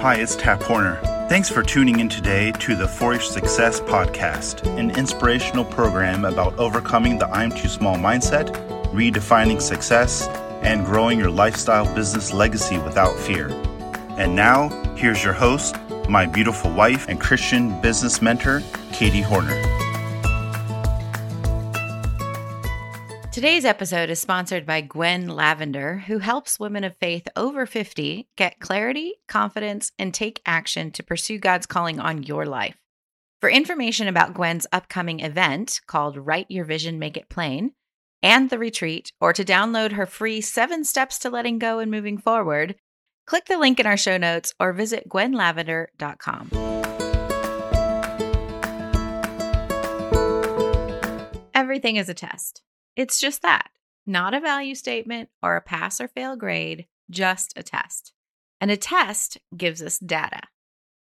Hi, it's Tap Horner. Thanks for tuning in today to the For Your Success podcast, an inspirational program about overcoming the I'm too small mindset, redefining success, and growing your lifestyle business legacy without fear. And now, here's your host, my beautiful wife and Christian business mentor, Katie Horner. Today's episode is sponsored by Gwen Lavender, who helps women of faith over 50 get clarity, confidence, and take action to pursue God's calling on your life. For information about Gwen's upcoming event called Write Your Vision, Make It Plain, and the retreat, or to download her free seven steps to letting go and moving forward, click the link in our show notes or visit gwenlavender.com. Everything is a test. It's just that, not a value statement or a pass or fail grade, just a test. And a test gives us data.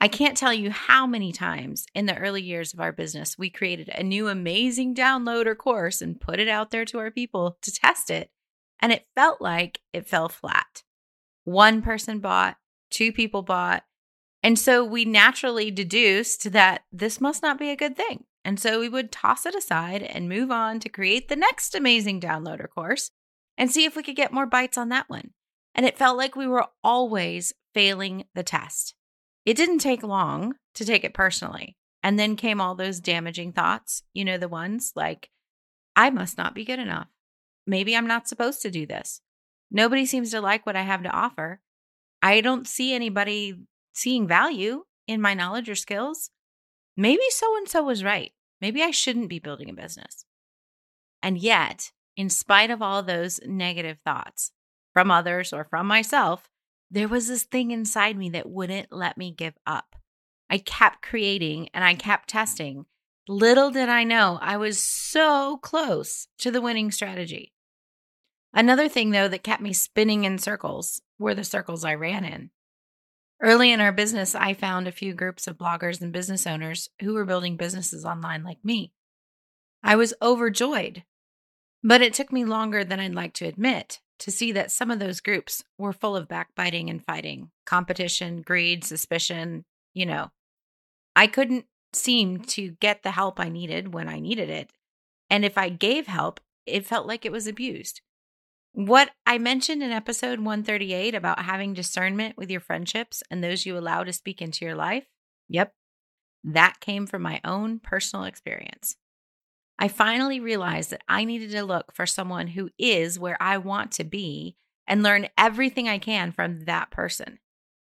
I can't tell you how many times in the early years of our business we created a new amazing downloader course and put it out there to our people to test it. And it felt like it fell flat. One person bought, two people bought. And so we naturally deduced that this must not be a good thing. And so we would toss it aside and move on to create the next amazing downloader course and see if we could get more bites on that one. And it felt like we were always failing the test. It didn't take long to take it personally. And then came all those damaging thoughts, you know, the ones like, I must not be good enough. Maybe I'm not supposed to do this. Nobody seems to like what I have to offer. I don't see anybody seeing value in my knowledge or skills maybe so and so was right. Maybe I shouldn't be building a business. And yet, in spite of all those negative thoughts from others or from myself, there was this thing inside me that wouldn't let me give up. I kept creating and I kept testing. Little did I know I was so close to the winning strategy. Another thing, though, that kept me spinning in circles were the circles I ran in. Early in our business, I found a few groups of bloggers and business owners who were building businesses online like me. I was overjoyed, but it took me longer than I'd like to admit to see that some of those groups were full of backbiting and fighting, competition, greed, suspicion, you know. I couldn't seem to get the help I needed when I needed it. And if I gave help, it felt like it was abused. What I mentioned in episode 138 about having discernment with your friendships and those you allow to speak into your life, yep, that came from my own personal experience. I finally realized that I needed to look for someone who is where I want to be and learn everything I can from that person.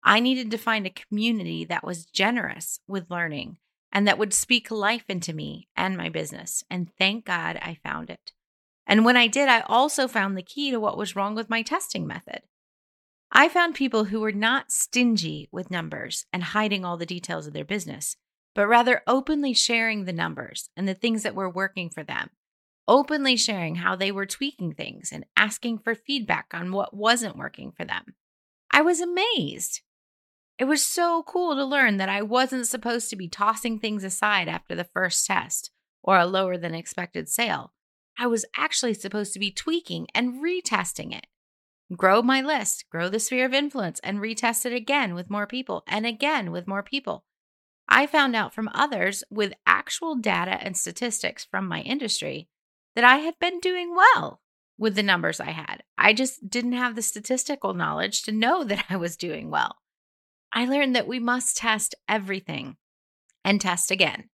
I needed to find a community that was generous with learning and that would speak life into me and my business. And thank God I found it. And when I did, I also found the key to what was wrong with my testing method. I found people who were not stingy with numbers and hiding all the details of their business, but rather openly sharing the numbers and the things that were working for them, openly sharing how they were tweaking things and asking for feedback on what wasn't working for them. I was amazed. It was so cool to learn that I wasn't supposed to be tossing things aside after the first test or a lower than expected sale. I was actually supposed to be tweaking and retesting it. Grow my list, grow the sphere of influence, and retest it again with more people and again with more people. I found out from others with actual data and statistics from my industry that I had been doing well with the numbers I had. I just didn't have the statistical knowledge to know that I was doing well. I learned that we must test everything and test again.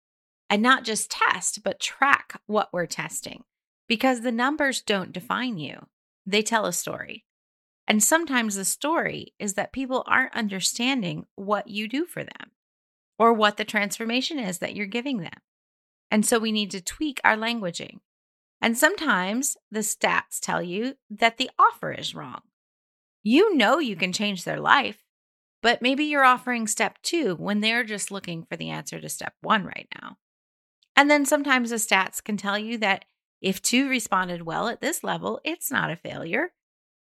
And not just test, but track what we're testing because the numbers don't define you, they tell a story. And sometimes the story is that people aren't understanding what you do for them or what the transformation is that you're giving them. And so we need to tweak our languaging. And sometimes the stats tell you that the offer is wrong. You know you can change their life, but maybe you're offering step two when they're just looking for the answer to step one right now. And then sometimes the stats can tell you that if two responded well at this level, it's not a failure.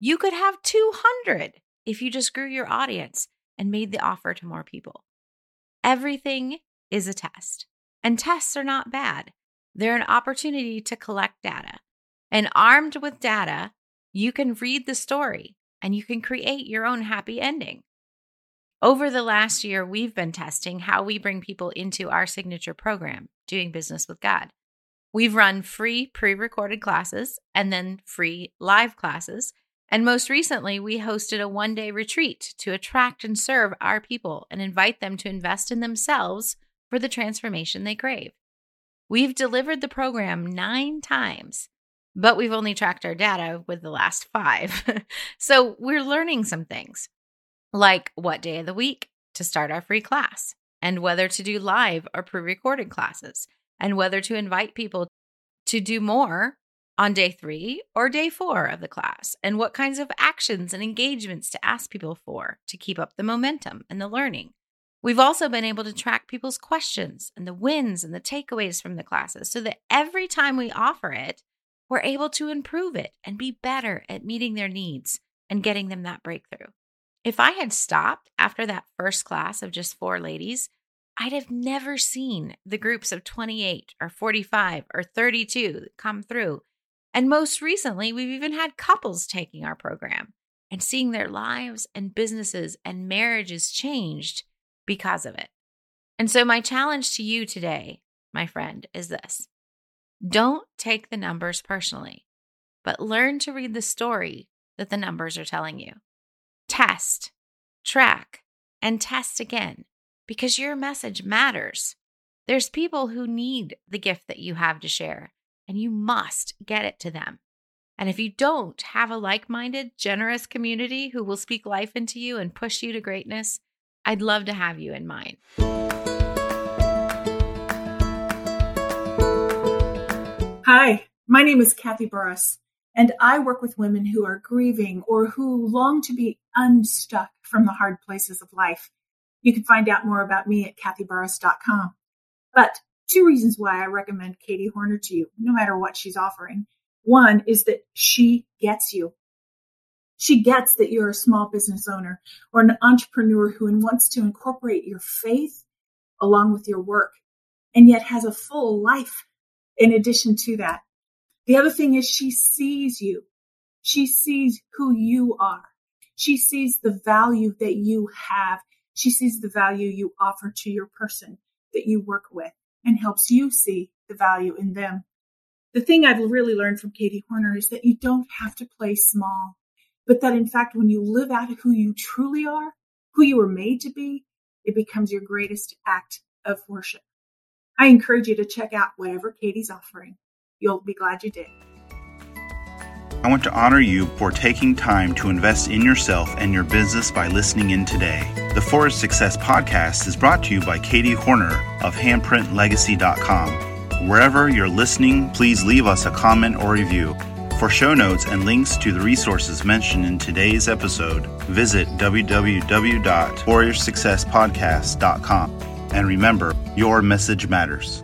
You could have 200 if you just grew your audience and made the offer to more people. Everything is a test, and tests are not bad. They're an opportunity to collect data. And armed with data, you can read the story and you can create your own happy ending. Over the last year, we've been testing how we bring people into our signature program, Doing Business with God. We've run free pre recorded classes and then free live classes. And most recently, we hosted a one day retreat to attract and serve our people and invite them to invest in themselves for the transformation they crave. We've delivered the program nine times, but we've only tracked our data with the last five. so we're learning some things like what day of the week to start our free class, and whether to do live or pre recorded classes, and whether to invite people to do more on day three or day four of the class, and what kinds of actions and engagements to ask people for to keep up the momentum and the learning. We've also been able to track people's questions and the wins and the takeaways from the classes so that every time we offer it, we're able to improve it and be better at meeting their needs and getting them that breakthrough. If I had stopped after that first class of just four ladies, I'd have never seen the groups of 28 or 45 or 32 come through. And most recently, we've even had couples taking our program and seeing their lives and businesses and marriages changed because of it. And so, my challenge to you today, my friend, is this don't take the numbers personally, but learn to read the story that the numbers are telling you test, track, and test again because your message matters. There's people who need the gift that you have to share, and you must get it to them. And if you don't have a like minded, generous community who will speak life into you and push you to greatness, I'd love to have you in mind. Hi, my name is Kathy Burris and I work with women who are grieving or who long to be unstuck from the hard places of life. You can find out more about me at kathyburris.com. But two reasons why I recommend Katie Horner to you, no matter what she's offering. One is that she gets you. She gets that you're a small business owner or an entrepreneur who wants to incorporate your faith along with your work and yet has a full life in addition to that. The other thing is she sees you. She sees who you are. She sees the value that you have. She sees the value you offer to your person that you work with and helps you see the value in them. The thing I've really learned from Katie Horner is that you don't have to play small, but that in fact, when you live out who you truly are, who you were made to be, it becomes your greatest act of worship. I encourage you to check out whatever Katie's offering. You'll be glad you did. I want to honor you for taking time to invest in yourself and your business by listening in today. The For Your Success Podcast is brought to you by Katie Horner of handprintlegacy.com. Wherever you're listening, please leave us a comment or review. For show notes and links to the resources mentioned in today's episode, visit www.foryoursuccesspodcast.com. And remember, your message matters.